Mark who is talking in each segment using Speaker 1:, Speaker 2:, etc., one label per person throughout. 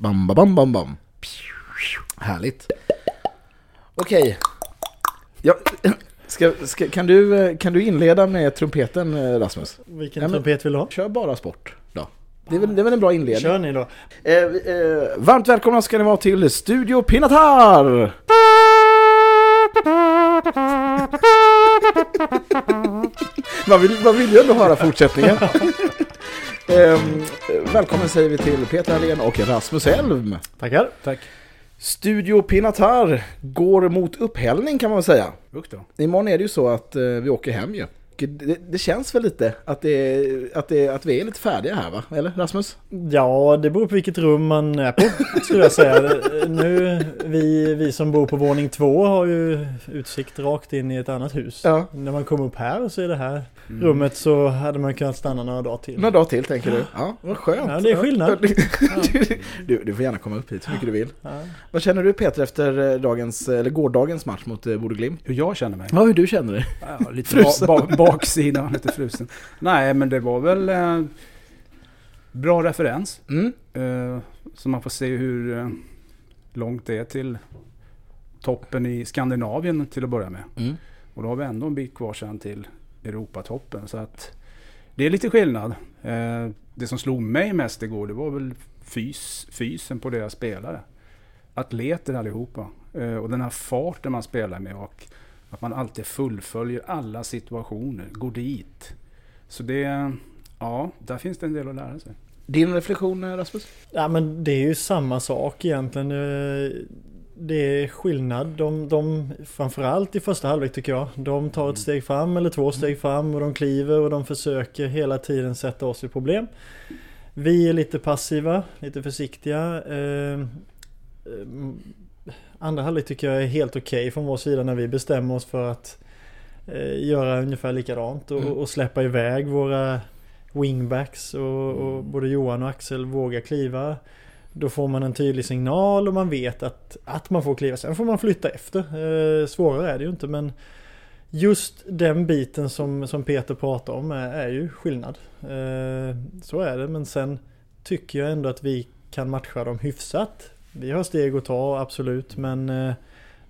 Speaker 1: Bam, bam, bam, bam, bam. Härligt. Okej. Ja, ska, ska, kan, du, kan du inleda med trumpeten eh, Rasmus?
Speaker 2: Vilken
Speaker 1: Ja,
Speaker 2: trumpet vill du ha?
Speaker 1: Kör bara sport då. Det är väl, det är väl en bra inledning.
Speaker 2: Kör ni då.
Speaker 1: Eh, eh, varmt välkomna ska ni vara till Studio Pinatar! man, vill, man vill ju ändå höra fortsättningen. eh, välkommen säger vi till Peter Allén och Rasmus Elm.
Speaker 2: Tackar.
Speaker 3: Tack.
Speaker 1: Studio Pinatar går mot upphällning kan man säga.
Speaker 3: Då.
Speaker 1: Imorgon är det ju så att eh, vi åker hem ju. Det, det känns väl lite att, det, att, det, att vi är lite färdiga här va? Eller Rasmus?
Speaker 2: Ja, det beror på vilket rum man är på, skulle jag säga. Nu, vi, vi som bor på våning två har ju utsikt rakt in i ett annat hus.
Speaker 1: Ja.
Speaker 2: När man kommer upp här så är det här
Speaker 3: Mm.
Speaker 2: rummet så hade man kunnat stanna några dagar till.
Speaker 1: Några dagar till tänker du? Ja, vad skönt.
Speaker 2: Ja, det är skillnad.
Speaker 1: Du, du, får gärna komma upp hit hur mycket du vill.
Speaker 2: Ja.
Speaker 1: Vad känner du Peter efter eh, dagens, eller gårdagens match mot eh, Borde Glimt?
Speaker 3: Hur jag känner mig?
Speaker 1: Ja, hur du känner dig?
Speaker 3: Ja, lite
Speaker 1: Frusen.
Speaker 3: ba, ba, baksida, lite frusen. Nej, men det var väl eh, bra referens.
Speaker 1: Mm.
Speaker 3: Eh, så man får se hur eh, långt det är till toppen i Skandinavien till att börja med.
Speaker 1: Mm.
Speaker 3: Och då har vi ändå en bit kvar sen till Europatoppen. Så att det är lite skillnad. Eh, det som slog mig mest igår det var väl fys, fysen på deras spelare. Atleter allihopa. Eh, och den här farten man spelar med och att man alltid fullföljer alla situationer, går dit. Så det, ja, där finns det en del att lära sig.
Speaker 1: Din reflektion eh, Rasmus?
Speaker 2: Ja men det är ju samma sak egentligen. Det är skillnad. De, de, framförallt i första halvlek tycker jag. De tar ett steg fram eller två steg fram och de kliver och de försöker hela tiden sätta oss i problem. Vi är lite passiva, lite försiktiga. Eh, eh, Andra halvlek tycker jag är helt okej från vår sida när vi bestämmer oss för att eh, göra ungefär likadant och,
Speaker 1: Mm.
Speaker 2: och släppa iväg våra wingbacks och, och både Johan och Axel vågar kliva. Då får man en tydlig signal och man vet att, att man får kliva. Sen får man flytta efter. Eh, svårare är det ju inte men just den biten som, som Peter pratar om är, är ju skillnad. Eh, så är det men sen tycker jag ändå att vi kan matcha dem hyfsat. Vi har steg att ta absolut men eh,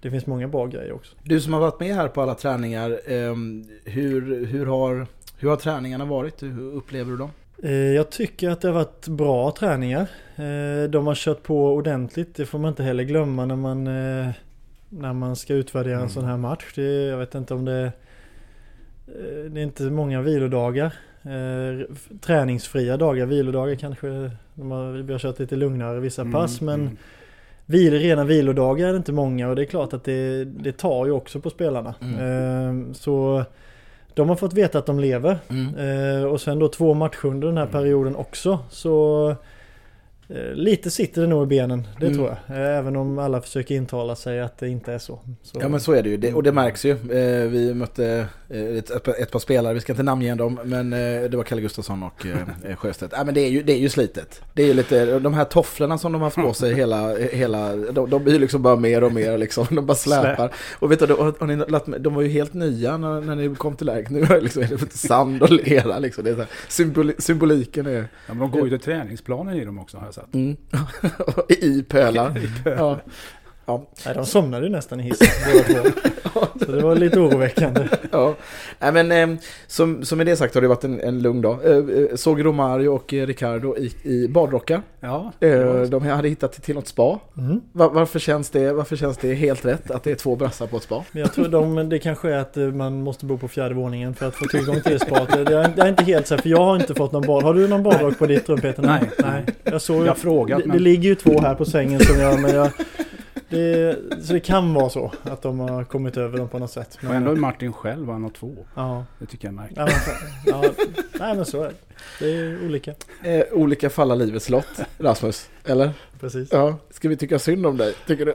Speaker 2: det finns många bra grejer också.
Speaker 1: Du som har varit med här på alla träningar, ehm, hur, hur, har, hur har träningarna varit? Hur upplever du dem?
Speaker 2: Eh, Jag tycker att det har varit bra träningar. Eh, De har kört på ordentligt. Det får man inte heller glömma när man, eh, när man ska utvärdera en
Speaker 3: Mm.
Speaker 2: sån här match. Det, jag vet inte om det... Det är inte många vilodagar. Träningsfria dagar, vilodagar kanske. Vi har kört lite lugnare vissa pass men
Speaker 3: mm.
Speaker 2: vil, rena vilodagar är det inte många och det är klart att det, det tar ju också på spelarna.
Speaker 1: Mm.
Speaker 2: Så de har fått veta att de lever.
Speaker 1: Mm.
Speaker 2: Eh, och sen då två matcher under den här
Speaker 3: Mm.
Speaker 2: perioden också. Så lite sitter det nog i benen, det
Speaker 1: Mm.
Speaker 2: tror jag. Eh, även om alla försöker intala sig att det inte är så. så
Speaker 1: Ja men så är det ju, det, och det märks ju. Eh, vi mötte eh, ett, ett, par spelare, vi ska inte namnge dem, men eh, det var Kalle Gustafsson och eh, Sjöstedt. Ja men det är, ju, det är ju slitet. Det är ju lite, de här tofflorna som de har haft på sig hela, hela de, de blir ju liksom bara mer och mer liksom, de bara släpar. Och vet du, har, ni lagt, de var ju helt nya när, när ni kom till läget. Nu är det liksom det sand och lera liksom. Det är så här, symboli, symboliken är...
Speaker 3: Ja, men de går ju till träningsplanen i dem också har sett.
Speaker 1: Mm. I pölar. Ja. Ja.
Speaker 2: Nej, de somnade ju nästan i hissen båda två. Så det var lite oroväckande.
Speaker 1: Ja, Nej, men eh, som, som med det sagt har det varit en, en lugn dag. Eh, eh, såg Romario och eh, Ricardo i, i badrockar.
Speaker 3: Ja, det
Speaker 1: Eh,
Speaker 3: var-
Speaker 1: de hade hittat till något spa.
Speaker 2: Mm.
Speaker 1: Va- varför, känns det, varför känns det helt rätt att det är två brassar på ett spa?
Speaker 2: Men jag tror de, det kanske är att man måste bo på fjärde våningen för att få tillgång till det spat. Det är, det är inte helt så här, för jag har inte fått någon bad. Har du någon badrock på ditt rum Peter?
Speaker 3: Nej.
Speaker 2: Nej. Jag såg
Speaker 3: jag frågat
Speaker 2: det, det
Speaker 3: men
Speaker 2: ligger ju två här på sängen som jag, men jag det, så det kan vara så att de har kommit över dem på något sätt.
Speaker 3: och ändå är Martin själv han har två.
Speaker 2: Ja,
Speaker 3: Det tycker jag är märkligt.
Speaker 2: ja, men, ja, nej men så är det. Det är olika.
Speaker 1: Eh, olika falla livets lott, Rasmus. Eller?
Speaker 2: Precis.
Speaker 1: Ja. Ska vi tycka synd om dig, tycker du?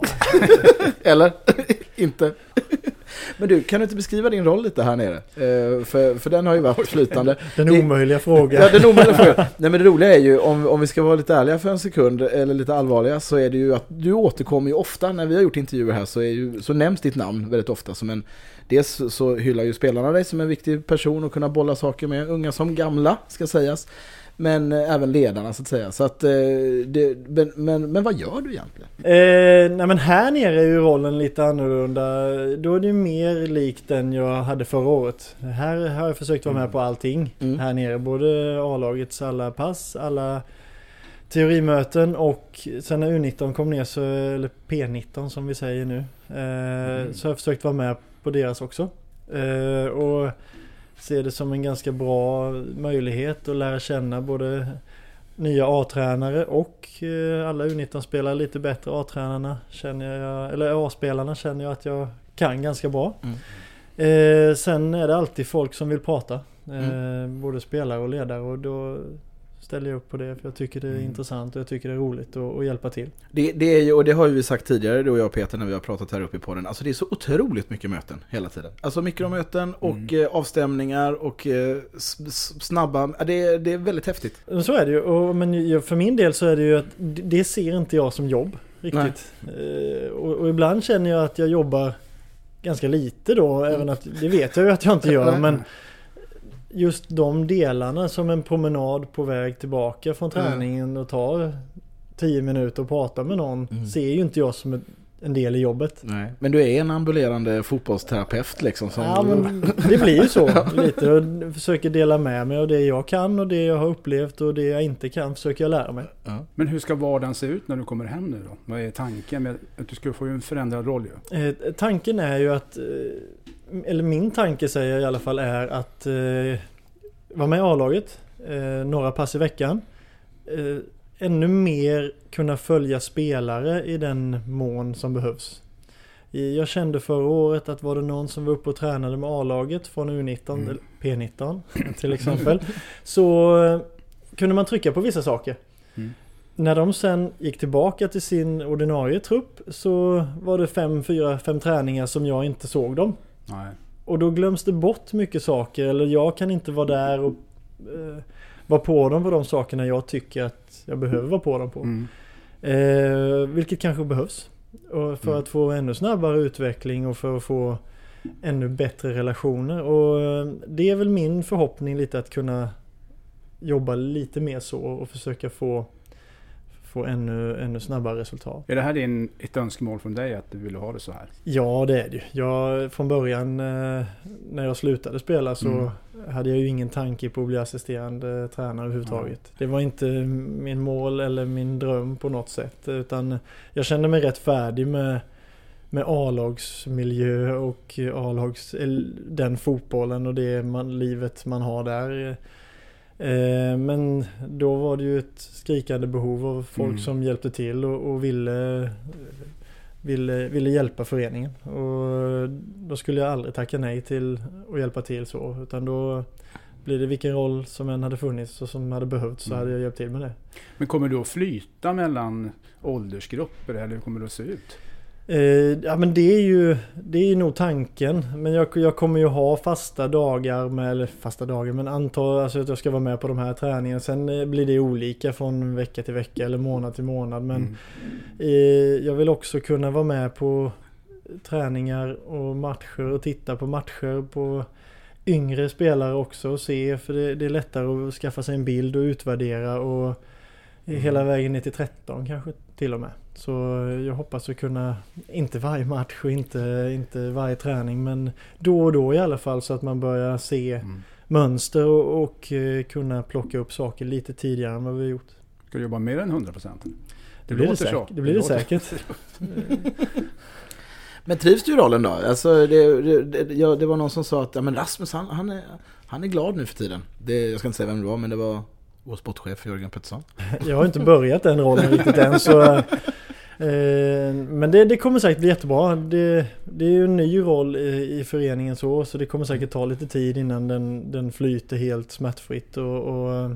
Speaker 1: Eller? inte? Men du, kan du inte beskriva din roll lite här nere? Eh, för, för den har ju varit flytande.
Speaker 2: Den omöjliga frågan.
Speaker 1: Ja, den omöjliga frågan. Nej men det roliga är ju, om, om vi ska vara lite ärliga för en sekund, eller lite allvarliga, så är det ju att du återkommer ju ofta, när vi har gjort intervjuer här, så, är ju, så nämns ditt namn väldigt ofta som en Dels så hyllar ju spelarna dig som en viktig person att kunna bolla saker med, unga som gamla ska sägas. Men eh, även ledarna så att säga. Så att, eh, det, men, men, vad gör du egentligen?
Speaker 2: Eh, nej men här nere är ju rollen lite annorlunda. Då är det mer likt den jag hade förra året. Här har jag försökt vara med på allting.
Speaker 1: Mm.
Speaker 2: Här nere. Både A-lagets alla pass, alla teorimöten och sen när U19 kom ner så, eller P19 som vi säger nu. Eh,
Speaker 3: Mm.
Speaker 2: Så har jag försökt vara med på deras också. Eh, och ser det som en ganska bra möjlighet att lära känna både nya A-tränare och eh, alla U19-spelare lite bättre. A-tränarna känner jag, eller A-spelarna känner jag att jag kan ganska bra.
Speaker 1: Mm.
Speaker 2: Eh, sen är det alltid folk som vill prata. Eh,
Speaker 1: Mm.
Speaker 2: Både spelare och ledare och då ställer jag upp på det för jag tycker det är
Speaker 3: Mm.
Speaker 2: intressant och jag tycker det är roligt att, hjälpa till.
Speaker 1: Det, det är ju, och det har ju vi sagt tidigare, du och jag och Peter när vi har pratat här uppe i podden. Alltså det är så otroligt mycket möten hela tiden. Alltså mikromöten och
Speaker 3: Mm.
Speaker 1: eh, avstämningar och eh, snabba, det, det är väldigt häftigt.
Speaker 2: Så är det ju. Och, men för min del så är det ju att det ser inte jag som jobb riktigt. Eh, och, och ibland känner jag att jag jobbar ganska lite då. Även att det vet jag ju att jag inte gör. Men just de delarna som en promenad på väg tillbaka från
Speaker 1: Mm.
Speaker 2: träningen och tar 10 minuter och prata med någon.
Speaker 1: Mm.
Speaker 2: Ser ju inte jag som ett, en del i jobbet.
Speaker 1: Nej. Men du är en ambulerande fotbollsterapeut liksom. Som,
Speaker 2: Ja men det blir ju så lite. Och försöker dela med mig av det jag kan och det jag har upplevt och det jag inte kan försöker jag lära mig.
Speaker 1: ja.
Speaker 3: Men hur ska vardagen se ut när du kommer hem nu då? Vad är tanken med att du ska få en förändrad roll ju?
Speaker 2: Eh, tanken är ju att, eh, eller min tanke säger jag i alla fall är att eh, vara med i A-laget, eh, några pass i veckan. Eh, ännu mer kunna följa spelare i den mån som behövs. Jag kände förra året att var det någon som var uppe och tränade med A-laget från U19,
Speaker 3: Mm.
Speaker 2: eller P19 till exempel. så eh, kunde man trycka på vissa saker.
Speaker 3: Mm.
Speaker 2: När de sen gick tillbaka till sin ordinarie trupp så var det fem, fyra, fem träningar som jag inte såg dem.
Speaker 3: Nej.
Speaker 2: Och då glöms det bort mycket saker eller jag kan inte vara där och eh, vara på dem på de sakerna jag tycker att jag behöver vara på dem på.
Speaker 3: Mm.
Speaker 2: Eh, vilket kanske behövs. Och för
Speaker 3: Mm.
Speaker 2: att få ännu snabbare utveckling och för att få ännu bättre relationer. Och eh, det är väl min förhoppning lite att kunna jobba lite mer så och försöka få, få ännu, ännu snabbare resultat.
Speaker 3: Är det här din, ett önskemål från dig att du vill ha det så här?
Speaker 2: Ja det är det ju. Jag, från början eh, när jag slutade spela så
Speaker 3: Mm.
Speaker 2: hade jag ju ingen tanke på att bli assisterande tränare överhuvudtaget. Det var inte min mål eller min dröm på något sätt. Utan jag kände mig rätt färdig med, med A-lagsmiljö och A-lags, eller den fotbollen och det man, livet man har där. Eh, Men då var det ju ett skrikande behov av folk
Speaker 3: Mm.
Speaker 2: som hjälpte till och, och ville, ville, ville hjälpa föreningen. Och då skulle jag aldrig tacka nej till att hjälpa till så. Utan då blir det vilken roll som än hade funnits och som hade behövts så
Speaker 3: Mm.
Speaker 2: hade jag hjälpt till med det.
Speaker 3: Men kommer du att flyta mellan åldersgrupper eller hur kommer det att se ut?
Speaker 2: Eh, ja men det är ju Det är ju nog tanken Men jag, jag kommer ju ha fasta dagar med Eller fasta dagar men anta alltså att jag ska vara med på de här träningarna Sen eh, blir det olika från vecka till vecka eller månad till månad men
Speaker 3: Mm.
Speaker 2: eh, Jag vill också kunna vara med på Träningar och matcher och titta på matcher på Yngre spelare också och se för det, det är lättare att skaffa sig en bild och utvärdera och Hela vägen ner till 13 kanske till och med. Så jag hoppas att kunna, inte varje match och inte, inte varje träning men då och då i alla fall så att man börjar se
Speaker 3: Mm.
Speaker 2: mönster och, och eh, kunna plocka upp saker lite tidigare än vad vi har gjort.
Speaker 3: Ska du jobba mer än 100 procent?
Speaker 2: Det blir det, säkert. Det blir det säkert.
Speaker 1: Men trivs du i rollen då? Alltså det, det, det, ja, det var någon som sa att ja, men Rasmus han, han, är, han är glad nu för tiden. Det, jag ska inte säga vem det var men det var vår sportchef Jörgen Pettersson.
Speaker 2: Jag har inte börjat den rollen riktigt än så eh, Men det, det kommer säkert bli jättebra. Det, det är ju en ny roll i, i föreningen så så det kommer säkert ta lite tid innan den, den flyter helt smärtfritt och, och eh,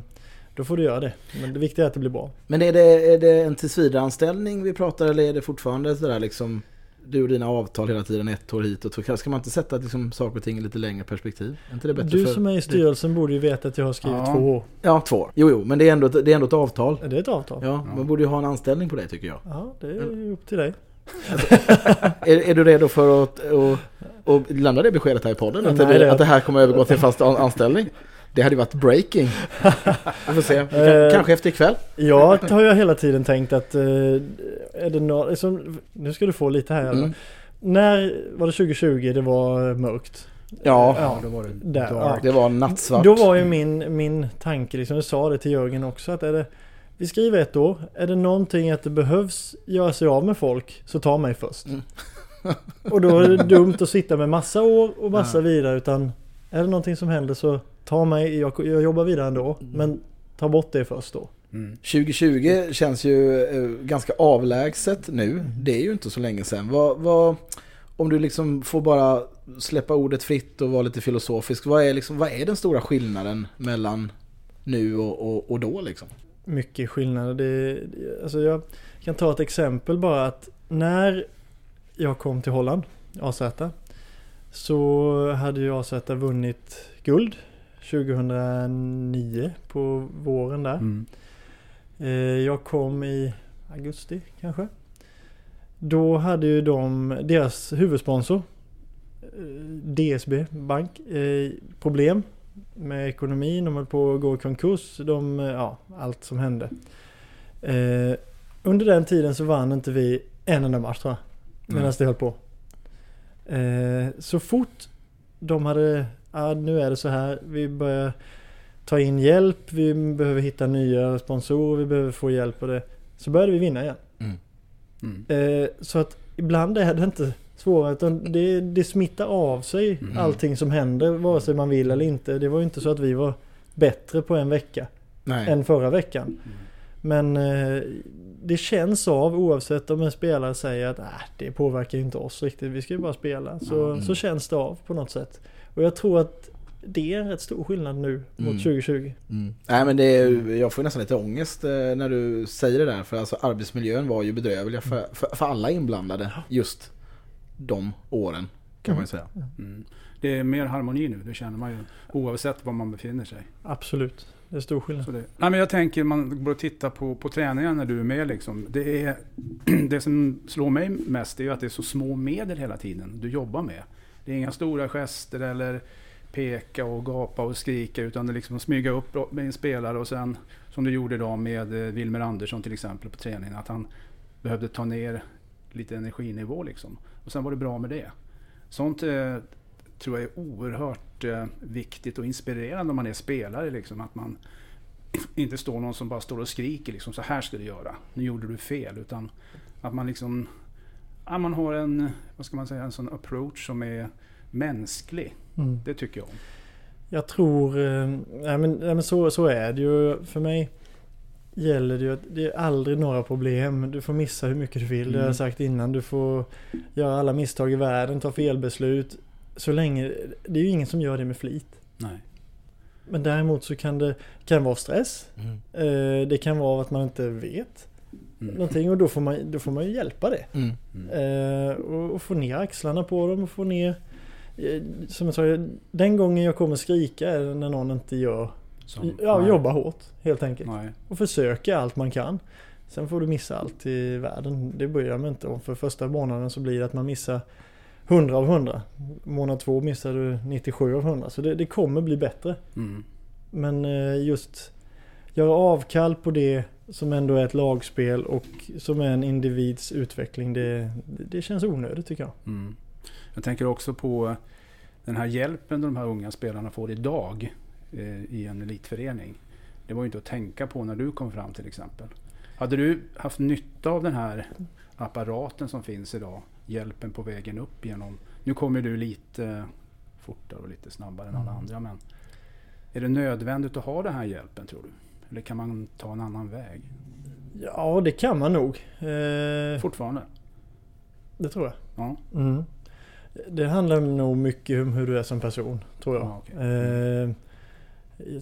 Speaker 2: då får du göra det. Men det viktiga är att det blir bra.
Speaker 1: Men är det, är det en tillsvidareanställning vi pratar eller är det fortfarande sådär liksom du och dina avtal hela tiden ett år hit och två. Ska man inte sätta liksom, saker och ting i lite längre perspektiv? Är inte det bättre
Speaker 2: Du
Speaker 1: för...
Speaker 2: som är i styrelsen borde ju veta att jag har skrivit
Speaker 3: Ja.
Speaker 2: två år.
Speaker 1: Ja, två år. Jo, jo, men det är ändå, ett- det är ändå ett avtal.
Speaker 2: Är det ett avtal? Ja,
Speaker 1: Ja, man borde ju ha en anställning på det tycker jag.
Speaker 2: det är upp till dig.
Speaker 1: Är, är du redo för att och, och lämna det beskedet här i podden? Att,
Speaker 2: Nej,
Speaker 1: det,
Speaker 2: det-
Speaker 1: att det här kommer övergå till fast an- anställning? Det hade varit breaking. Vi får se.
Speaker 2: Eh,
Speaker 1: Kanske efter ikväll.
Speaker 2: Ja, det har jag hela tiden tänkt att eh, är det nå- liksom, nu ska du få lite här.
Speaker 1: Mm.
Speaker 2: När var det 2020 det var mörkt?
Speaker 1: Ja,
Speaker 3: Ja, då var det
Speaker 2: Där,
Speaker 3: dark.
Speaker 1: det var nattsvart.
Speaker 2: Då var ju min, min tanke, liksom, jag sa det till Jörgen också, att är det, vi skriver ett år, är det någonting att det behövs göra sig av med folk, så ta mig först.
Speaker 1: Mm.
Speaker 2: och då är det dumt att sitta med massa år och massa
Speaker 3: Ja.
Speaker 2: vidare, utan är det någonting som händer så ta mig, jag, jag jobbar vidare ändå,
Speaker 1: Mm.
Speaker 2: men ta bort det först då.
Speaker 3: Mm.
Speaker 1: 2020 känns ju eh, ganska avlägset nu. Det är ju inte så länge sedan. Vad, vad, om du liksom får bara släppa ordet fritt och vara lite filosofisk. Vad är, liksom, vad är den stora skillnaden mellan nu och, och, och då liksom?
Speaker 2: mycket skillnader. Det- alltså jag kan ta ett exempel bara att när jag kom till Holland, AZ, så hade ju AZ vunnit guld 2009 på våren där.
Speaker 3: Mm.
Speaker 2: Eh, Jag kom i augusti kanske. Då hade ju de, deras huvudsponsor eh, DSB Bank eh, problem med ekonomin. De höll på att gå i konkurs. De, ja, allt som hände. Under den tiden så vann inte vi en enda match tror jag. Medan
Speaker 1: Mm.
Speaker 2: det höll på. Så fort de hade, ja, nu är det så här. Vi börjar ta in hjälp. Vi behöver hitta nya sponsorer. Vi behöver få hjälp på det. Så började vi vinna igen.
Speaker 3: Mm.
Speaker 2: Eh, så att ibland är det inte svårare utan det, det smittar av sig
Speaker 3: Mm.
Speaker 2: allting som händer vare sig man vill eller inte. Det var ju inte så att vi var bättre på en vecka
Speaker 1: Nej.
Speaker 2: än förra veckan.
Speaker 3: Mm.
Speaker 2: Men eh, det känns av oavsett om en spelare säger att äh, det påverkar inte oss riktigt. Vi ska ju bara spela. Så,
Speaker 1: Mm.
Speaker 2: så känns det av på något sätt. Och jag tror att det är en rätt stor skillnad nu mot
Speaker 1: Mm.
Speaker 2: 2020.
Speaker 1: Mm. Nej men det är, jag får nästan lite ångest eh, när du säger det där. För alltså arbetsmiljön var ju bedrövlig för, för, för alla inblandade just de åren. Kan man ju säga.
Speaker 3: Mm. Det är mer harmoni nu, det känner man ju oavsett var man befinner sig.
Speaker 2: Absolut. Det är stor skillnad.
Speaker 3: Så det, nej, men jag tänker, man går och tittar på, på träningen när du är med. Liksom. Det, är, det som slår mig mest är ju att det är så små medel hela tiden du jobbar med. Det är inga stora gester eller peka och gapa och skrika utan det är liksom att smyga upp med en spelare och sen som du gjorde idag med eh, Wilmer Andersson till exempel på träningen. Att han behövde ta ner lite energinivå liksom. Och sen var det bra med det. Sånt eh, tror jag är oerhört eh, viktigt och inspirerande om man är spelare. Liksom, att man inte står någon som bara står och skriker liksom, så här ska du göra. Nu gjorde du fel. Utan att man liksom ja, man har en, vad ska man säga, en sån approach som är mänsklig.
Speaker 2: Mm.
Speaker 3: Det tycker jag om.
Speaker 2: Jag tror, eh, nej men, nej men så, så är det ju. För mig gäller det ju att det är aldrig några problem. Du får missa hur mycket du vill. Det har
Speaker 3: Mm.
Speaker 2: jag sagt innan. Du får göra alla misstag i världen, ta felbeslut. Så länge, det är ju ingen som gör det med flit.
Speaker 3: Nej.
Speaker 2: Men däremot så kan det kan vara stress. Eh, Det kan vara att man inte vet
Speaker 3: Mm.
Speaker 2: någonting och då får man, då får man ju hjälpa det.
Speaker 1: Mm.
Speaker 3: Mm.
Speaker 2: Eh, och, och få ner axlarna på dem och få ner eh, Som jag sa, den gången jag kommer skrika är när någon inte gör
Speaker 3: Som-
Speaker 2: Ja,
Speaker 3: nej.
Speaker 2: jobba hårt helt enkelt.
Speaker 3: Nej.
Speaker 2: Och försöka allt man kan. Sen får du missa allt i världen. Det bryr jag mig inte om. För första månaden så blir det att man missar 100 av 100. Månad två missar du 97 av 100. Så det, det kommer bli bättre.
Speaker 3: Mm.
Speaker 2: Men eh, just göra avkall på det som ändå är ett lagspel och som är en individs utveckling. Det, det känns onödigt tycker jag.
Speaker 3: Mm. Jag tänker också på den här hjälpen de här unga spelarna får idag eh, i en elitförening. Det var ju inte att tänka på när du kom fram till exempel. Hade du haft nytta av den här apparaten som finns idag? Hjälpen på vägen upp genom... Nu kommer du lite fortare och lite snabbare än alla
Speaker 2: Mm.
Speaker 3: andra men är det nödvändigt att ha den här hjälpen tror du? Eller kan man ta en annan väg?
Speaker 2: Ja, det kan man nog. Eh,
Speaker 3: Fortfarande?
Speaker 2: det tror jag.
Speaker 3: Ja.
Speaker 2: Mm. Det handlar nog mycket om hur du är som person, tror jag.
Speaker 3: Ja, okej.
Speaker 2: eh,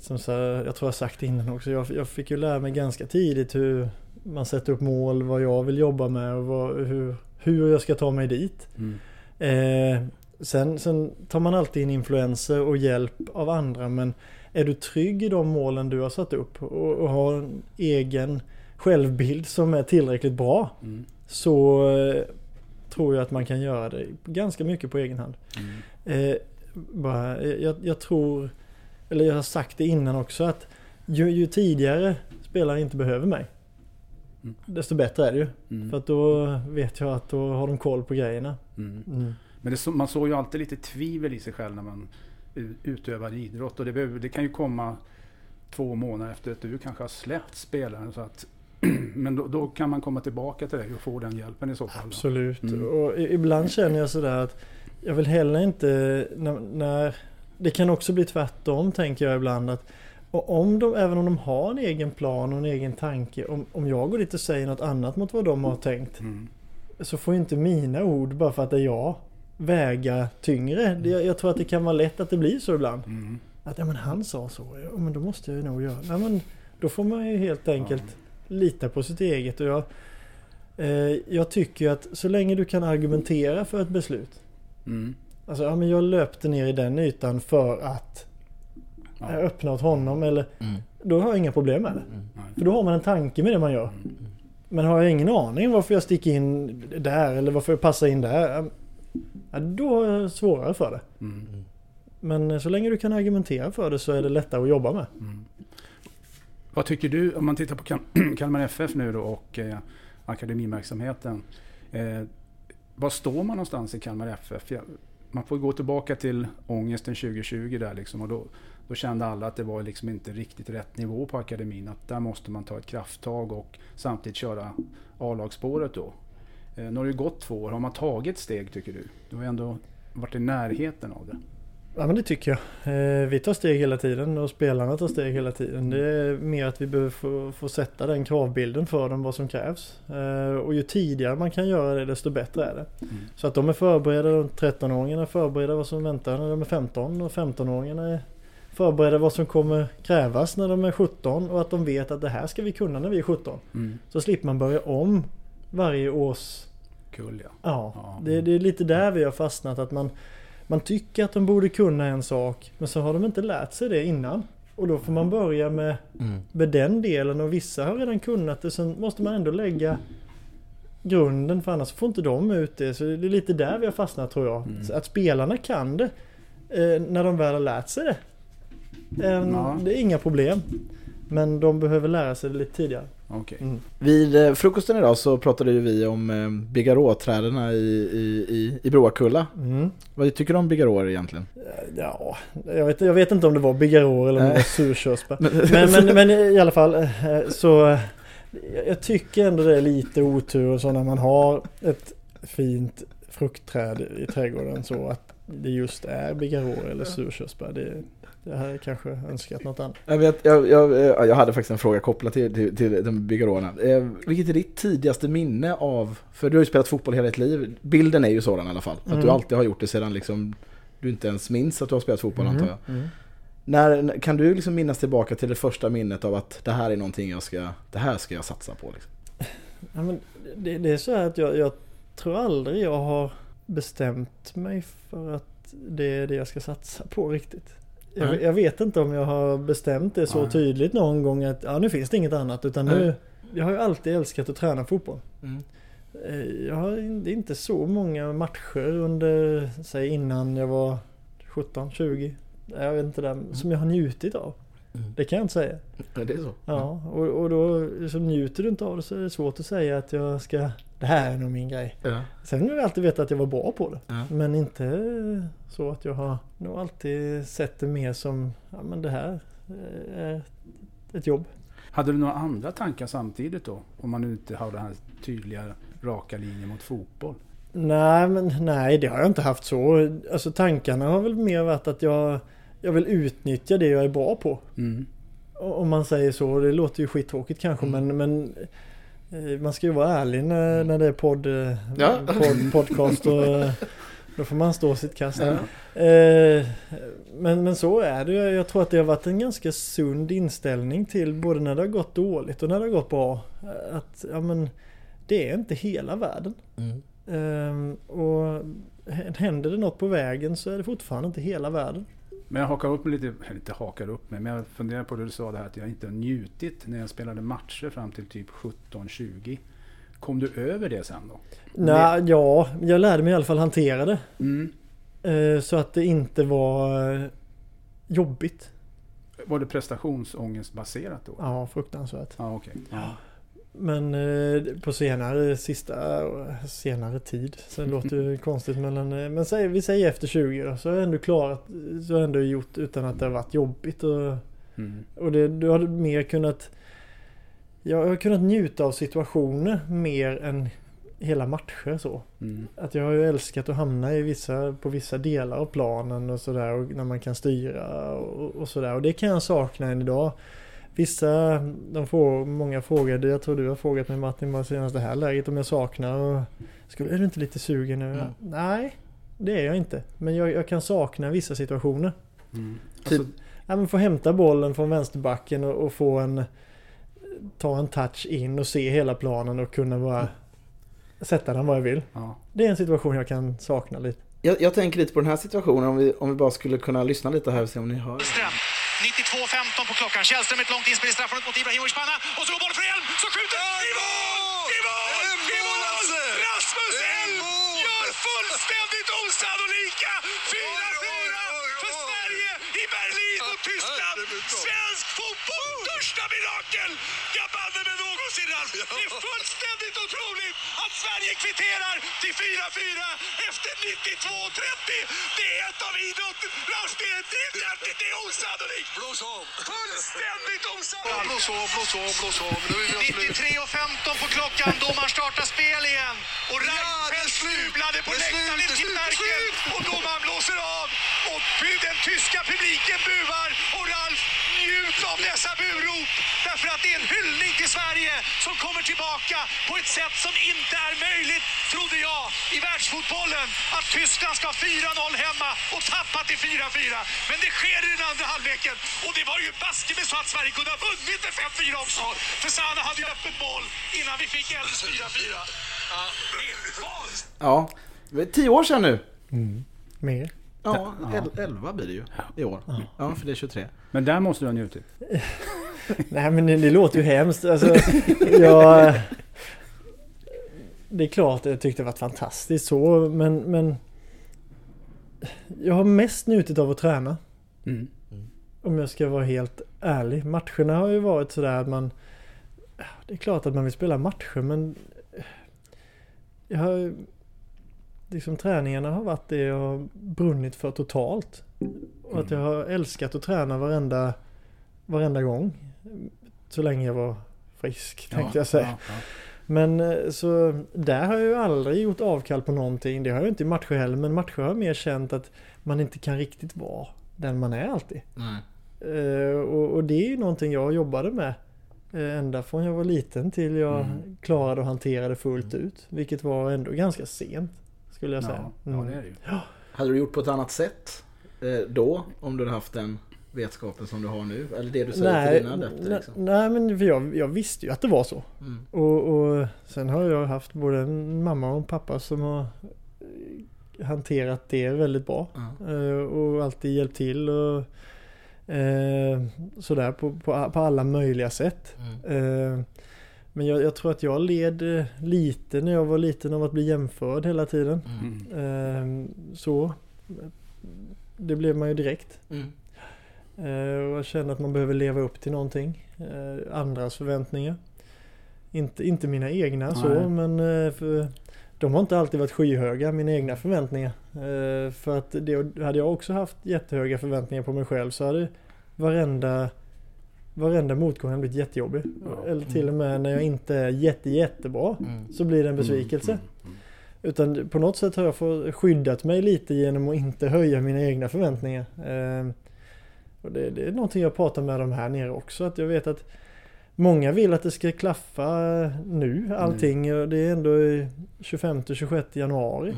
Speaker 2: som så, jag tror jag sagt innan också. Jag, jag fick ju lära mig ganska tidigt hur man sätter upp mål, vad jag vill jobba med och vad, hur, hur jag ska ta mig dit.
Speaker 3: Mm.
Speaker 2: Eh, sen, sen tar man alltid in influenser och hjälp av andra men är du trygg i de målen du har satt upp och, och har en egen självbild som är tillräckligt bra
Speaker 3: Mm.
Speaker 2: så eh, tror jag att man kan göra det ganska mycket på egen hand.
Speaker 3: Mm.
Speaker 2: Eh, bara, eh, jag, jag tror eller jag har sagt det innan också att ju, ju tidigare spelare inte behöver mig.
Speaker 3: Mm.
Speaker 2: Desto bättre är det ju.
Speaker 3: Mm.
Speaker 2: För att då vet jag att då har de koll på grejerna.
Speaker 3: Mm.
Speaker 2: Mm.
Speaker 3: Men det, man såg ju alltid lite tvivel i sig själv när man utövar idrott. Och det, behöver, det kan ju komma två månader efter att du kanske har släppt spelaren. Så att, men då, då kan man komma tillbaka till dig och få den hjälpen i så fall.
Speaker 2: Absolut.
Speaker 3: Mm.
Speaker 2: Och ibland känner jag sådär att jag vill heller inte när, när Det kan också bli tvärtom tänker jag ibland att och om de, även om de har en egen plan och en egen tanke om, om jag går dit och säger något annat mot vad de har tänkt
Speaker 3: Mm.
Speaker 2: så får inte mina ord bara för att det är jag väga tyngre. Jag, jag tror att det kan vara lätt att det blir så ibland.
Speaker 3: Mm.
Speaker 2: Att ja men han sa så, ja men då måste jag ju nog göra. Nej, men då får man ju helt enkelt lita på sitt eget. Och jag, eh, jag tycker ju att så länge du kan argumentera för ett beslut.
Speaker 3: Mm.
Speaker 2: Alltså ja men jag löpte ner i den ytan för att
Speaker 3: Ja.
Speaker 2: öppna åt honom eller
Speaker 1: Mm.
Speaker 2: då har jag inga problem med det.
Speaker 3: Nej.
Speaker 2: För då har man en tanke med det man gör.
Speaker 3: Mm.
Speaker 2: Men har jag ingen aning varför jag sticker in där eller varför jag passar in där. Ja, då är det svårare för det.
Speaker 3: Mm.
Speaker 2: Men så länge du kan argumentera för det så är det lättare att jobba med.
Speaker 3: Mm. Vad tycker du om man tittar på Kal- Kalmar FF nu då och eh, akademiverksamheten. Eh, var står man någonstans i Kalmar FF? Ja, Man får gå tillbaka till ångesten 2020 där liksom och då, då kände alla att det var liksom inte riktigt rätt nivå på akademin. Att där måste man ta ett krafttag och samtidigt köra A-lagsspåret då. Eh, nu har det ju gått två år. Har man tagit steg tycker du? Du har ju ändå varit i närheten av det.
Speaker 2: Ja men det tycker jag. Eh, vi tar steg hela tiden och spelarna tar steg hela tiden. Det är mer att vi behöver få, få sätta den kravbilden för dem vad som krävs. Eh, och ju tidigare man kan göra det desto bättre är det.
Speaker 3: Mm.
Speaker 2: Så att de är förberedda, de 13-åringarna är förberedda vad som väntar när de är 15 och 15-åringarna är förberedda vad som kommer krävas när de är 17 och att de vet att det här ska vi kunna när vi är 17.
Speaker 3: Mm.
Speaker 2: Så slipper man börja om varje års
Speaker 3: Kul ja.
Speaker 2: Ja,
Speaker 3: Ja.
Speaker 2: Det, det är lite där vi har fastnat. Att man, man tycker att de borde kunna en sak men så har de inte lärt sig det innan. Och då får man börja med,
Speaker 1: Mm.
Speaker 2: med den delen och vissa har redan kunnat det. Sen måste man ändå lägga grunden för annars får inte de ut det. Så det är lite där vi har fastnat tror jag.
Speaker 3: Mm.
Speaker 2: Att spelarna kan det eh, när de väl har lärt sig det. Eh,
Speaker 3: Ja.
Speaker 2: Det är inga problem. Men de behöver lära sig det lite tidigare.
Speaker 3: Okej.
Speaker 2: Mm.
Speaker 1: Vid eh, frukosten idag så pratade ju vi om eh, bigarråträdena i, i, i, i Broakulla.
Speaker 2: Mm.
Speaker 1: Vad tycker du om bigarråer egentligen?
Speaker 2: Ja, jag vet, jag vet inte om det var bigarråer eller om det var surkörsbär. Men, men, men i alla fall eh, så eh, jag tycker ändå det är lite otur och så när man har ett fint fruktträd i trädgården så att det just är bigarråer eller surkörsbär. Det, jag hade kanske önskat något annat.
Speaker 1: Jag, vet, jag, jag, eh, jag hade faktiskt en fråga kopplad till, till, till de bigarråerna. Eh, vilket är ditt tidigaste minne av, för du har ju spelat fotboll hela ditt liv. Bilden är ju sådan i alla fall. Att
Speaker 2: Mm.
Speaker 1: du alltid har gjort det sedan liksom, du inte ens minns att du har spelat fotboll antar jag.
Speaker 2: Mm.
Speaker 1: När, kan du liksom minnas tillbaka till det första minnet av att det här är någonting jag ska, det här ska jag satsa på? Liksom?
Speaker 2: Ja, men det, det är så här att jag, jag tror aldrig jag har bestämt mig för att det är det jag ska satsa på riktigt. Jag,
Speaker 1: Nej.
Speaker 2: jag vet inte om jag har bestämt det så
Speaker 3: Nej.
Speaker 2: tydligt någon gång att ja, nu finns det inget annat utan nu
Speaker 1: Nej.
Speaker 2: Jag har ju alltid älskat att träna fotboll.
Speaker 1: Mm.
Speaker 2: Eh, Jag har inte så många matcher under, säg innan jag var 17, 20. Jag vet inte där, som jag har njutit av.
Speaker 1: Mm.
Speaker 2: Det kan jag inte säga.
Speaker 1: Ja, det är så?
Speaker 2: Ja, och, och då så njuter du inte av det så är det svårt att säga att jag ska Det här är nog min grej.
Speaker 1: Ja.
Speaker 2: Sen har jag alltid vetat att jag var bra på det.
Speaker 1: Ja.
Speaker 2: Men inte så att jag har nog alltid sett det mer som Ja men det här är ett jobb.
Speaker 3: Hade du några andra tankar samtidigt då? Om man inte har den här tydliga raka linjen mot fotboll?
Speaker 2: Nej men nej det har jag inte haft så. Alltså tankarna har väl mer varit att jag Jag vill utnyttja det jag är bra på.
Speaker 3: Mm.
Speaker 2: Om man säger så. Det låter ju skittråkigt kanske
Speaker 1: Mm.
Speaker 2: men, men eh, Man ska ju vara ärlig när, när det är podd, eh,
Speaker 1: Ja.
Speaker 2: podd podcast och eh, Då får man stå sitt kast.
Speaker 1: Ja.
Speaker 2: Eh, men, men så är det. Jag tror att det har varit en ganska sund inställning till både när det har gått dåligt och när det har gått bra. Eh, Att ja, men det är inte hela världen.
Speaker 1: Mm.
Speaker 2: Ehm, och händer det något på vägen så är det fortfarande inte hela världen.
Speaker 3: Men jag hakar upp mig lite, eller inte hakar upp mig, men jag funderar på det du sa det här att jag inte har njutit när jag spelade matcher fram till typ 17-20. Kom du över det sen då?
Speaker 2: Nej, ja, jag lärde mig i alla fall hantera det.
Speaker 3: Mm.
Speaker 2: Eh, så att det inte var eh, jobbigt.
Speaker 3: Var det prestationsångestbaserat då?
Speaker 2: Ja, fruktansvärt.
Speaker 3: Ja, okej. Ja.
Speaker 2: Men eh, på senare, sista, senare tid. Så det låter ju konstigt men, eh, men säg, vi säger efter 20 då, så har jag ändå klarat, så har jag ändå gjort utan att det har varit jobbigt. Och,
Speaker 3: Mm.
Speaker 2: och det, du har mer kunnat, jag har kunnat njuta av situationer mer än hela matcher så.
Speaker 3: Mm.
Speaker 2: Att jag har ju älskat att hamna i vissa, på vissa delar av planen och sådär och när man kan styra och, och sådär. Och det kan jag sakna än idag. Vissa, de får, många frågade, jag tror du har frågat mig Martin bara senast det här läget om jag saknar och skulle, är du inte lite sugen nu?
Speaker 1: Mm.
Speaker 2: Nej, det är jag inte. Men jag, jag kan sakna vissa situationer.
Speaker 3: Mm.
Speaker 1: Typ-
Speaker 3: Alltså,
Speaker 2: Ja, men få hämta bollen från vänsterbacken och, och få en ta en touch in och se hela planen och kunna bara sätta den var jag vill.
Speaker 3: ja.
Speaker 2: Det är en situation jag kan sakna lite.
Speaker 1: Jag, jag tänker lite på den här situationen om vi, om vi bara skulle kunna lyssna lite här och se om ni hör.
Speaker 4: Ström. 92-15 på klockan. Källström ett långt inspel i straffområdet mot Ibrahimovic panna. Och så går bollen för Elm som skjuter. I mål! I mål! I mål! Rasmus Elm gör fullständigt osannolika 4-4 för Sverige i Berlin och Tyskland. Svensk fotbolls största mirakel! Jag banne mig någonsin Ralf. Det är fullständigt Sverige kvitterar till 4-4 efter 92-30. Det är ett av idrotten. Lars, det är, det det är osannolikt.
Speaker 5: Blås av!
Speaker 4: Fullständigt
Speaker 5: Ja,
Speaker 4: osannolikt.
Speaker 5: blås av, blås av, blås av. Nu är vi absolut...
Speaker 4: 93.15 på klockan. Domaren startar spel igen. Och Reinfeldt
Speaker 5: slut.
Speaker 4: snublade på läktaren i Merkel. Och domaren blåser av. Och den tyska publiken buar. Och Ralf, njut av dessa burop. Därför att det är en hyllning till Sverige som kommer tillbaka på ett sätt som inte är möjligt, trodde jag, i världsfotbollen. Att Tyskland ska ha 4-0 hemma och tappa till 4-4. Men det sker i den andra halvleken. Och det var ju baske med så att Sverige kunde ha vunnit med 5-4 också. För Sana hade ju öppet mål innan vi fick Elfs 4-4. Det är vansinnigt.
Speaker 1: Ja, det är tio år sedan nu.
Speaker 2: Mer.
Speaker 1: Ja, el- elva blir det ju i år. Ja, för det är 23.
Speaker 3: Men där måste du ha njutit.
Speaker 2: Nej men det, det låter ju hemskt. Alltså, jag, det är klart att jag tyckte det var fantastiskt så men, men jag har mest njutit av att träna.
Speaker 3: Mm.
Speaker 2: Om jag ska vara helt ärlig. Matcherna har ju varit sådär att man... Det är klart att man vill spela matcher men... Jag har... Liksom träningarna har varit det jag har brunnit för totalt. Och att jag har älskat att träna varenda, varenda gång. Så länge jag var frisk tänkte jag säga.
Speaker 3: Ja, ja.
Speaker 2: Men eh, så där har jag ju aldrig gjort avkall på någonting. Det har jag inte i matcher heller. Men matcher har jag mer känt att man inte kan riktigt vara den man är alltid. Eh, och, och det är ju någonting jag jobbade med. eh, Ända från jag var liten till jag
Speaker 3: Mm.
Speaker 2: klarade att hantera det fullt ut. Vilket var ändå ganska sent. Skulle jag säga.
Speaker 3: Ja, ja,
Speaker 2: Mm.
Speaker 3: det är det ju.
Speaker 1: Hade du gjort på ett annat sätt eh, då? Om du hade haft den vetskapen som du har nu? Eller det du säger till
Speaker 2: Nej,
Speaker 1: dina adepter?
Speaker 2: nej,
Speaker 1: Liksom.
Speaker 2: nej men för jag, jag visste ju att det var så.
Speaker 1: Mm.
Speaker 2: Och, och sen har jag haft både en mamma och en pappa som har hanterat det väldigt bra. Eh, Och alltid hjälpt till och eh, sådär på, på, på alla möjliga sätt.
Speaker 1: Mm.
Speaker 2: Eh, Men jag, jag tror att jag led eh, lite när jag var liten av att bli jämförd hela tiden.
Speaker 1: Mm.
Speaker 2: Eh, Så. Det blev man ju direkt.
Speaker 1: Mm.
Speaker 2: Eh, Och jag kände att man behöver leva upp till någonting. Eh, Andras förväntningar. Inte, inte mina egna
Speaker 3: Nej.
Speaker 2: så men eh, för de har inte alltid varit skyhöga, mina egna förväntningar. Eh, För att det, hade jag också haft jättehöga förväntningar på mig själv så hade varenda Varenda motgång hade blivit jättejobbig.
Speaker 3: Ja.
Speaker 2: Eller till och med när jag inte är jätte, jättebra
Speaker 1: Mm.
Speaker 2: så blir det en besvikelse.
Speaker 3: Mm, mm,
Speaker 2: Utan på något sätt har jag skyddat mig lite genom att inte höja mina egna förväntningar. Eh, och det, det är någonting jag pratar med dem här nere också. Att jag vet att många vill att det ska klaffa nu allting. Och Det är ändå 25-26 januari.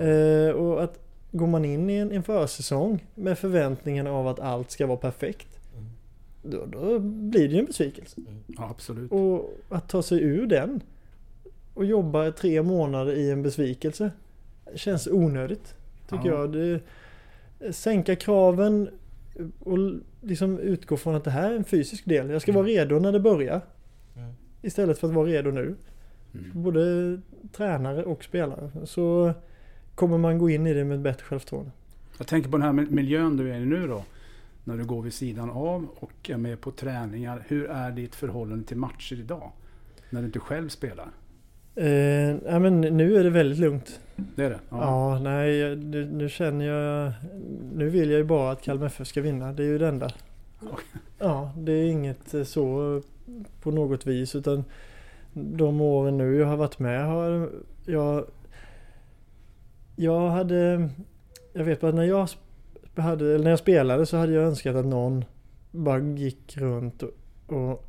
Speaker 1: Mm.
Speaker 2: Eh, och att går man in i en, en försäsong med förväntningen av att allt ska vara perfekt.
Speaker 1: Mm.
Speaker 2: Då, då blir det ju en besvikelse.
Speaker 3: Ja, absolut.
Speaker 2: Och att ta sig ur den och jobba tre månader i en besvikelse känns onödigt. Tycker
Speaker 3: Ja.
Speaker 2: jag. Det, sänka kraven och liksom utgå från att det här är en fysisk del. Jag ska vara redo när det börjar.
Speaker 1: Mm.
Speaker 2: Istället för att vara redo nu.
Speaker 3: Mm.
Speaker 2: Både tränare och spelare. Så kommer man gå in i det med ett bättre självförtroende.
Speaker 3: Jag tänker på den här miljön du är i nu då. När du går vid sidan av och är med på träningar. Hur är ditt förhållande till matcher idag? När du inte själv spelar?
Speaker 2: Eh, ja, men nu är det väldigt lugnt.
Speaker 3: Det är det?
Speaker 2: Ja, nej, jag- nu, nu känner jag... Nu vill jag ju bara att Kalmar FF ska vinna. Det är ju det enda. Ja, det är inget eh, så på något vis utan de åren nu jag har varit med har jag... Jag hade... Jag vet bara när jag, hade, när jag spelade så hade jag önskat att någon bara gick runt och, och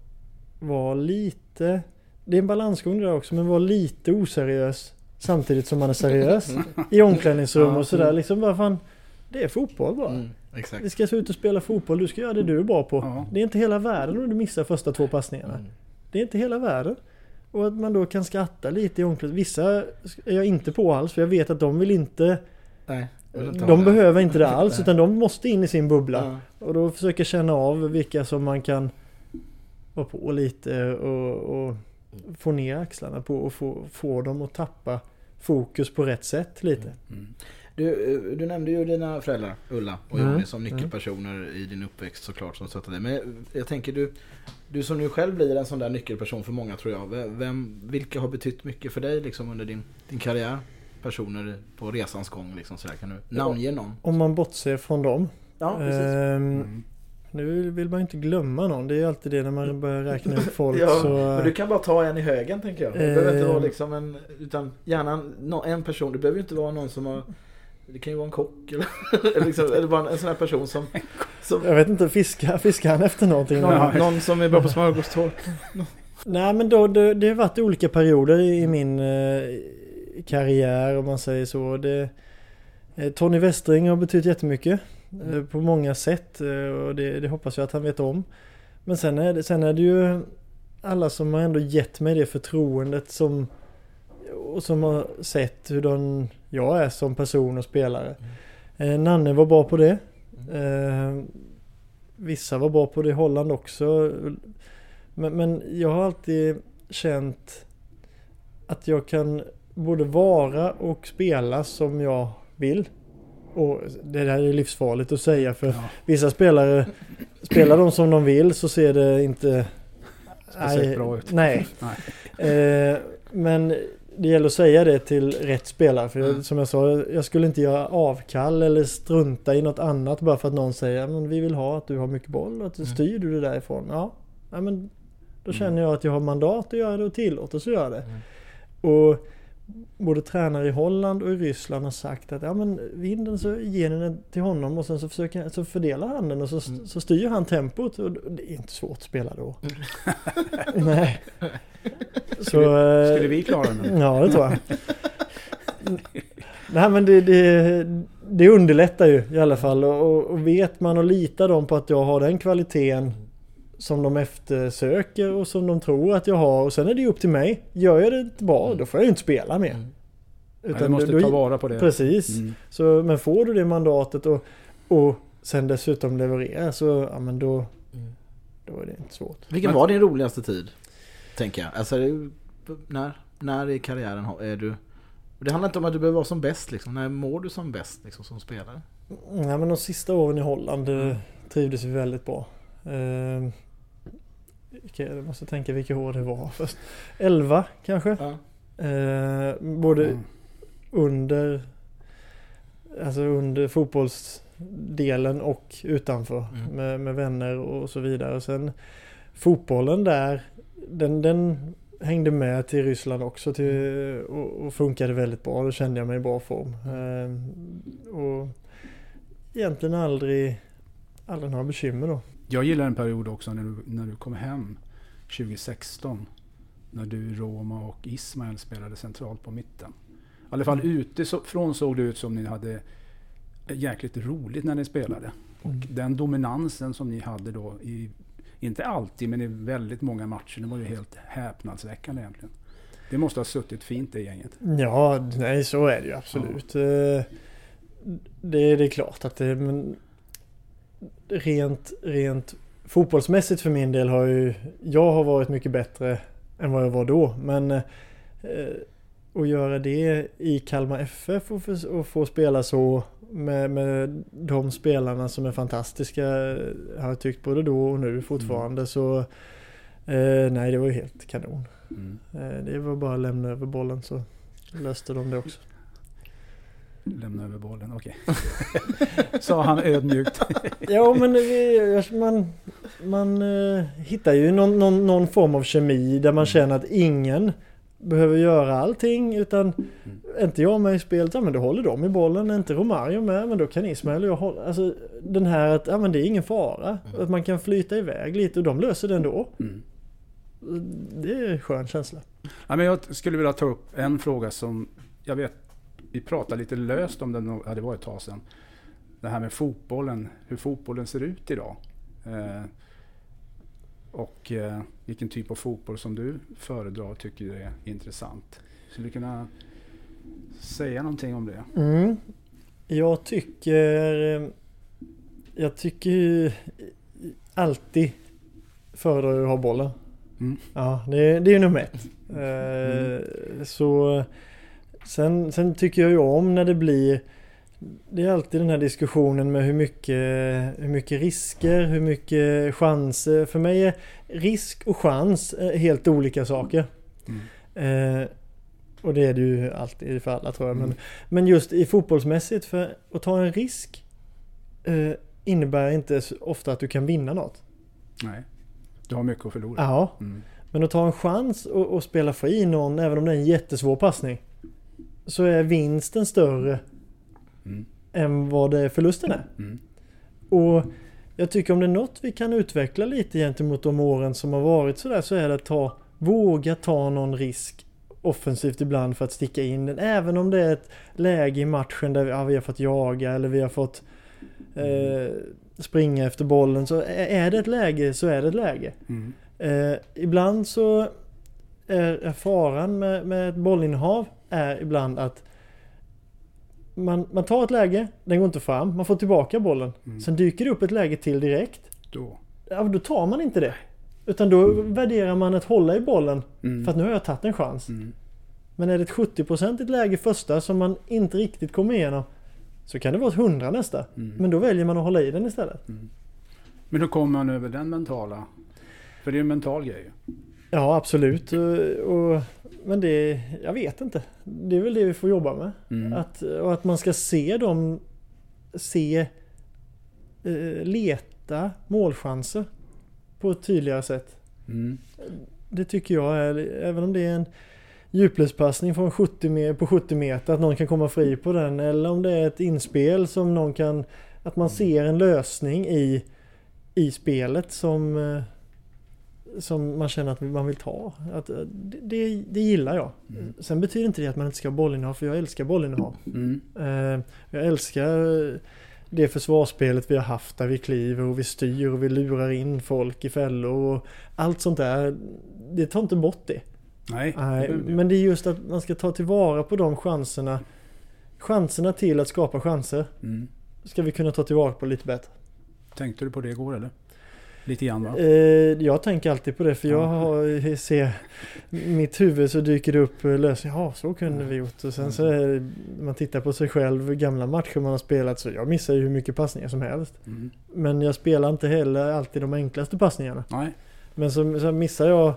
Speaker 2: var lite... Det är en balansgång det där också men var lite oseriös samtidigt som man är seriös. I omklädningsrum och sådär liksom bara fan... Det är fotboll bara.
Speaker 1: Mm.
Speaker 2: Vi ska se ut och spela fotboll. Du ska göra det du är bra på.
Speaker 3: Ja.
Speaker 2: Det är inte hela världen om du missar första två passningarna.
Speaker 1: Mm.
Speaker 2: Det är inte hela världen. Och att man då kan skratta lite i omklädningsrummet. Vissa är jag inte på alls för jag vet att de vill inte...
Speaker 1: Nej, ha
Speaker 2: De behöver inte det alls utan de måste in i sin bubbla. Och då försöker känna av vilka som man kan vara på lite och, och få ner axlarna på och få, få dem att tappa fokus på rätt sätt lite.
Speaker 3: Mm.
Speaker 1: Du, eh, du nämnde ju dina föräldrar, Ulla och
Speaker 2: Mm.
Speaker 1: Jonny, som nyckelpersoner i din uppväxt såklart som stöttade dig. Men jag tänker du, du som nu själv blir en sån där nyckelperson för många tror jag. Vem, vilka har betytt mycket för dig liksom under din, din karriär? Personer på resans gång liksom sådär. Kan du namnge någon?
Speaker 2: Om man bortser från dem.
Speaker 1: Ja,
Speaker 2: Ehm,
Speaker 3: Mm.
Speaker 2: Nu vill man inte glömma någon. Det är alltid det när man börjar räkna upp folk.
Speaker 1: Ja,
Speaker 2: så,
Speaker 1: men du kan bara ta en i högen tänker jag. Det behöver inte vara liksom en, utan gärna nå- en person. Det behöver ju inte vara någon som har det kan ju vara en kock eller, eller, liksom, eller bara en, en sån här person som, som
Speaker 2: Jag vet inte, fiskar, fiskar han efter någonting?
Speaker 1: någon, någon som är bra på smörgåstårta.
Speaker 2: Nej men då, det, det har varit olika perioder i min eh, karriär om man säger så. Det, eh, Tony Westring har betytt jättemycket eh, på många sätt eh, och det, det hoppas jag att han vet om. Men sen är, det, sen är det ju alla som har ändå gett mig det förtroendet som och som har sett hur de, jag är som person och spelare. Eh, Nanne var bra på det. Eh, vissa var bra på det i Holland också. Men, men jag har alltid känt att jag kan både vara och spela som jag vill. Och det där är livsfarligt att säga för
Speaker 3: Ja.
Speaker 2: vissa spelare Spelar de som de vill så ser det inte
Speaker 3: Speciellt bra ut.
Speaker 2: Nej.
Speaker 3: Nej.
Speaker 2: Eh, men det gäller att säga det till rätt spelare. För
Speaker 1: Mm.
Speaker 2: som jag sa, jag skulle inte göra avkall eller strunta i något annat bara för att någon säger men vi vill ha att du har mycket boll och att du styr du det därifrån. Ja, ja men då känner jag att jag har mandat att göra det och tillåtelse att göra det. Och både tränare i Holland och i Ryssland har sagt att ja men vinden så ger ni den till honom och sen så, försöker, så fördelar han den och så, så styr han tempot. Och det är inte svårt att spela då. Nej. Så,
Speaker 3: Skulle,
Speaker 2: eh,
Speaker 3: skulle vi klara den?
Speaker 2: Ja, det tror jag. Nej men det, det, det underlättar ju i alla fall och, och vet man och litar de på att jag har den kvaliteten som de eftersöker och som de tror att jag har och sen är det ju upp till mig. Gör jag det inte bra då får jag ju inte spela mer.
Speaker 3: Nej, du måste
Speaker 2: då-
Speaker 3: ta vara på det.
Speaker 2: Precis.
Speaker 3: Mm.
Speaker 2: Så, men får du det mandatet och, och sen dessutom leverera så ja, men då, då är det inte svårt.
Speaker 1: Vilken
Speaker 3: Men-
Speaker 1: var din roligaste tid? Tänker jag. Alltså, när, när i karriären är du... Det handlar inte om att du behöver vara som bäst liksom. När mår du som bäst liksom, som spelare?
Speaker 2: Ja, men de sista åren i Holland eh, trivdes vi väldigt bra. Jag måste tänka vilka år det var först. 11 kanske.
Speaker 1: Ja.
Speaker 2: Eh, både
Speaker 3: Mm.
Speaker 2: under Alltså under fotbollsdelen och utanför.
Speaker 1: Mm.
Speaker 2: Med, med vänner och så vidare. Och sen fotbollen där. Den, den hängde med till Ryssland också till, och, och funkade väldigt bra. Då kände jag mig i bra form. Eh, och egentligen aldrig, aldrig några bekymmer då.
Speaker 3: Jag gillar en period också när du, när du kom hem 2016. När du, Roma och Ismael spelade centralt på mitten. I alla fall utifrån såg det ut som ni hade jäkligt roligt när ni spelade. Och den dominansen som ni hade då, i, inte alltid men i väldigt många matcher, det var ju helt häpnadsväckande egentligen. Det måste ha suttit fint det gänget.
Speaker 2: Ja, nej så är det ju absolut. Eh, Det, det är klart att det... Men rent, rent fotbollsmässigt för min del har ju... Jag har varit mycket bättre än vad jag var då. Men eh, att göra det i Kalmar FF och, få- och få spela så med, med de spelarna som är fantastiska har jag tyckt både då och nu fortfarande så eh, nej det var ju helt kanon.
Speaker 3: Mm.
Speaker 2: Eh, det var bara att lämna över bollen så löste de det också.
Speaker 3: Lämna över bollen, okej. Sa han ödmjukt.
Speaker 2: Ja men man, man eh, hittar ju någon, någon, någon form av kemi där man känner att ingen behöver göra allting utan är inte jag med i spelet, ja men då håller de i bollen. Är inte Romario med, men då kan Ismael och jag hålla. Alltså den här att, ja men det är ingen fara. Att man kan flyta iväg lite och de löser det ändå.
Speaker 3: Mm.
Speaker 2: Det är en skön känsla.
Speaker 3: Ja, men jag skulle vilja ta upp en fråga som jag vet, vi pratade lite löst om den, ja, det var ett tag sedan. Det här med fotbollen, hur fotbollen ser ut idag. Eh, och eh, vilken typ av fotboll som du föredrar och tycker är intressant. Skulle du kunna säga någonting om det?
Speaker 2: Mm. Jag tycker... Jag tycker ju alltid föredrar att ha bollen.
Speaker 3: Mm.
Speaker 2: Ja, det, det är ju nummer ett. Eh, Så sen, sen tycker jag ju om när det blir det är alltid den här diskussionen med hur mycket, hur mycket risker, hur mycket chanser. För mig är risk och chans eh, helt olika saker.
Speaker 3: Mm.
Speaker 2: Eh, och det är det ju alltid för alla tror jag. Men,
Speaker 3: Mm.
Speaker 2: men just i fotbollsmässigt, för att ta en risk eh, innebär inte så ofta att du kan vinna något.
Speaker 3: Nej, du har mycket att förlora.
Speaker 2: Ja,
Speaker 3: Mm.
Speaker 2: men att ta en chans och, och spela fri någon, även om det är en jättesvår passning. Så är vinsten större
Speaker 3: Mm.
Speaker 2: än vad det förlusten är.
Speaker 3: Mm.
Speaker 2: Och jag tycker om det är något vi kan utveckla lite gentemot de åren som har varit sådär så är det att ta, våga ta någon risk offensivt ibland för att sticka in den. Även om det är ett läge i matchen där vi, ja, vi har fått jaga eller vi har fått eh, springa efter bollen. Så är är det ett läge så är det ett läge.
Speaker 3: Mm.
Speaker 2: Eh, ibland så är, är faran med, med ett bollinnehav är ibland att man, man tar ett läge, den går inte fram, man får tillbaka bollen.
Speaker 3: Mm.
Speaker 2: Sen dyker det upp ett läge till direkt.
Speaker 3: Då.
Speaker 2: Ja, då tar man inte det. Utan då värderar man att hålla i bollen
Speaker 3: Mm.
Speaker 2: för att nu har jag tagit en chans.
Speaker 3: Mm.
Speaker 2: Men är det ett 70% läge första som man inte riktigt kommer igenom så kan det vara ett 100 nästa.
Speaker 3: Mm.
Speaker 2: Men då väljer man att hålla i den istället.
Speaker 3: Men hur kommer man över den mentala? För det är en mental grej.
Speaker 2: Ja, absolut. Och, men det, jag vet inte. Det är väl det vi får jobba med.
Speaker 3: Mm.
Speaker 2: Att, och att man ska se dem, se, eh, leta målchanser på ett tydligare sätt.
Speaker 3: Mm.
Speaker 2: Det tycker jag är, även om det är en djupledspassning från 70 me- på 70 meter, att någon kan komma fri på den. Eller om det är ett inspel som någon kan, att man ser en lösning i, i spelet som, eh, som man känner att man vill ta. Att, eh, det, det, gillar jag.
Speaker 3: Mm.
Speaker 2: Sen betyder inte det att man inte ska ha bollinnehav, för jag älskar bollinnehav.
Speaker 3: Mm.
Speaker 2: Eh, Jag älskar eh, det försvarsspelet vi har haft där vi kliver och vi styr och vi lurar in folk i fällor och allt sånt där. Det tar inte bort det.
Speaker 3: Nej,
Speaker 2: Nej, men det är just att man ska ta tillvara på de chanserna. Chanserna till att skapa chanser
Speaker 3: Mm.
Speaker 2: ska vi kunna ta tillvara på lite bättre.
Speaker 3: Tänkte du på det igår eller? Lite grann va?
Speaker 2: Eh, jag tänker alltid på det för jag
Speaker 3: Ja.
Speaker 2: har, ser mitt huvud så dyker det upp eh, lösningar. Ja, så kunde vi gjort. Och sen så är det, man tittar på sig själv, gamla matcher man har spelat så jag missar ju hur mycket passningar som helst.
Speaker 3: Mm.
Speaker 2: Men jag spelar inte heller alltid de enklaste passningarna.
Speaker 3: Nej.
Speaker 2: Men så, så missar jag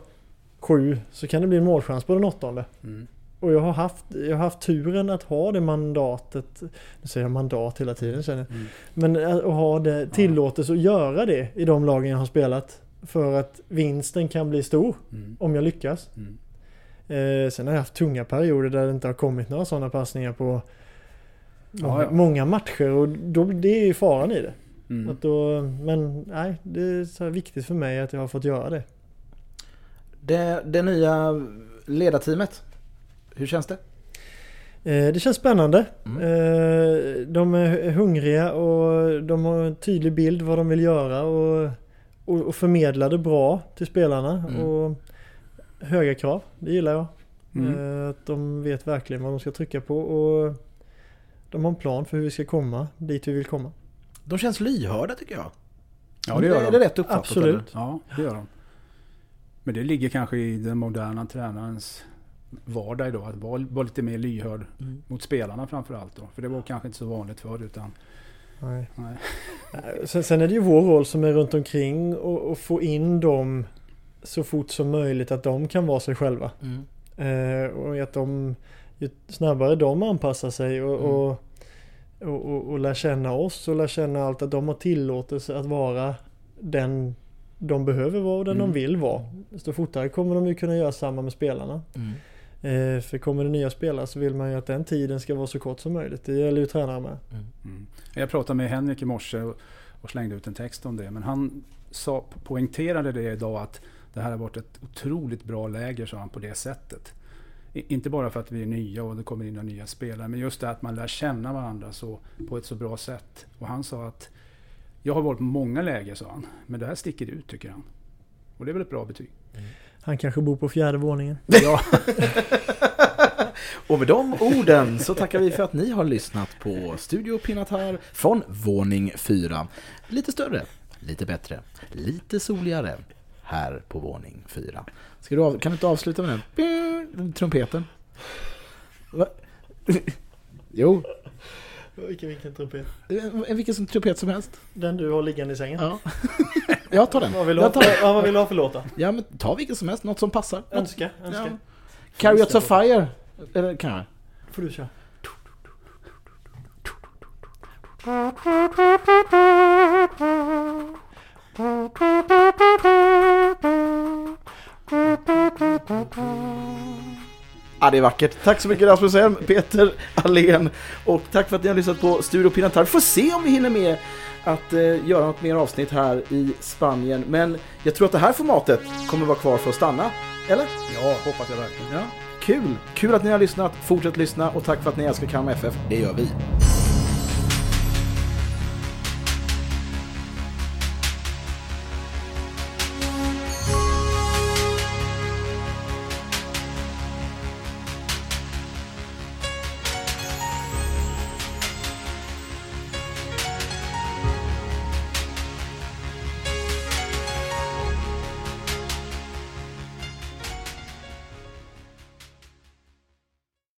Speaker 2: sju så kan det bli en målchans på den åttonde.
Speaker 3: Mm.
Speaker 2: Och jag har haft, jag har haft turen att ha det mandatet. Nu säger jag mandat hela tiden känner.
Speaker 3: Mm.
Speaker 2: Men att ha det tillåtelse att göra det i de lagen jag har spelat. För att vinsten kan bli stor
Speaker 3: Mm.
Speaker 2: om jag lyckas.
Speaker 3: Mm.
Speaker 2: Eh, sen har jag haft tunga perioder där det inte har kommit några sådana passningar på många,
Speaker 3: ja.
Speaker 2: många matcher. Och då, det är ju faran i det.
Speaker 3: Mm.
Speaker 2: Att då, men nej, det är så viktigt för mig att jag har fått göra det.
Speaker 1: Det, det nya ledarteamet, hur känns det?
Speaker 2: Eh, Det känns spännande.
Speaker 1: Mm.
Speaker 2: Eh, De är hungriga och de har en tydlig bild vad de vill göra och, och, och förmedlar det bra till spelarna.
Speaker 1: Mm.
Speaker 2: Och höga krav, det gillar jag.
Speaker 3: Mm.
Speaker 2: Eh, Att de vet verkligen vad de ska trycka på och de har en plan för hur vi ska komma dit vi vill komma.
Speaker 1: De känns lyhörda tycker jag.
Speaker 3: Ja det gör
Speaker 1: Är
Speaker 3: de.
Speaker 1: det rätt uppfattat?
Speaker 2: Absolut.
Speaker 1: eller?
Speaker 3: Ja det gör de. Men det ligger kanske i den moderna tränarens vardag idag. Att vara, vara lite mer lyhörd
Speaker 1: Mm.
Speaker 3: mot spelarna framförallt. För det var kanske inte så vanligt förr utan...
Speaker 2: Nej.
Speaker 3: Nej.
Speaker 2: Sen, sen är det ju vår roll som är runt omkring och, och få in dem så fort som möjligt att de kan vara sig själva.
Speaker 1: Mm.
Speaker 2: Eh, och att de, ju snabbare de anpassar sig och,
Speaker 1: Mm.
Speaker 2: och, och, och, och lär känna oss och lär känna allt att de har tillåtelse att vara den de behöver vara och den
Speaker 1: Mm.
Speaker 2: de vill vara. Desto fortare kommer de ju kunna göra samma med spelarna.
Speaker 1: Mm.
Speaker 2: Eh, för kommer det nya spelare så vill man ju att den tiden ska vara så kort som möjligt. Det gäller ju tränare med.
Speaker 3: Mm. Jag pratade med Henrik i morse och, slängde ut en text om det. Men han sa, poängterade det idag att det här har varit ett otroligt bra läger, sa han, på det sättet. Inte bara för att vi är nya och det kommer in några nya spelare, men just det att man lär känna varandra så, på ett så bra sätt. Och han sa att jag har varit på många läger, sa han, men det här sticker ut, tycker han. Och det är väl ett bra betyg.
Speaker 2: Han kanske bor på fjärde våningen.
Speaker 3: Ja,
Speaker 1: Och med de orden så tackar vi för att ni har lyssnat på Studio Pinatar från våning 4. Lite större, lite bättre, lite soligare här på våning 4. Ska du av, kan du inte avsluta med den? Trumpeten. Va? Jo,
Speaker 2: vilken, vilken trumpet?
Speaker 1: en vilken som trumpet som helst.
Speaker 2: Den du har liggande i sängen?
Speaker 1: Ja, jag tar den.
Speaker 2: Vad vill du ha, ja, vad vill du ha för låtar?
Speaker 1: Ja, men ta vilken som helst, något som passar.
Speaker 2: Önska, önska.
Speaker 1: Ja. Chariots of Fire. Eller kan jag?
Speaker 2: får du köra.
Speaker 1: Ja, det är vackert. Tack så mycket Rasmus Elm, Peter Allén och tack för att ni har lyssnat på Studio Pinatar. Får se om vi hinner med att eh, göra något mer avsnitt här i Spanien. Men jag tror att det här formatet kommer vara kvar för att stanna. Eller?
Speaker 3: ja hoppas jag verkligen.
Speaker 1: Ja. Kul! Kul att ni har lyssnat. Fortsätt lyssna och tack för att ni älskar Kalmar FF. Det gör vi.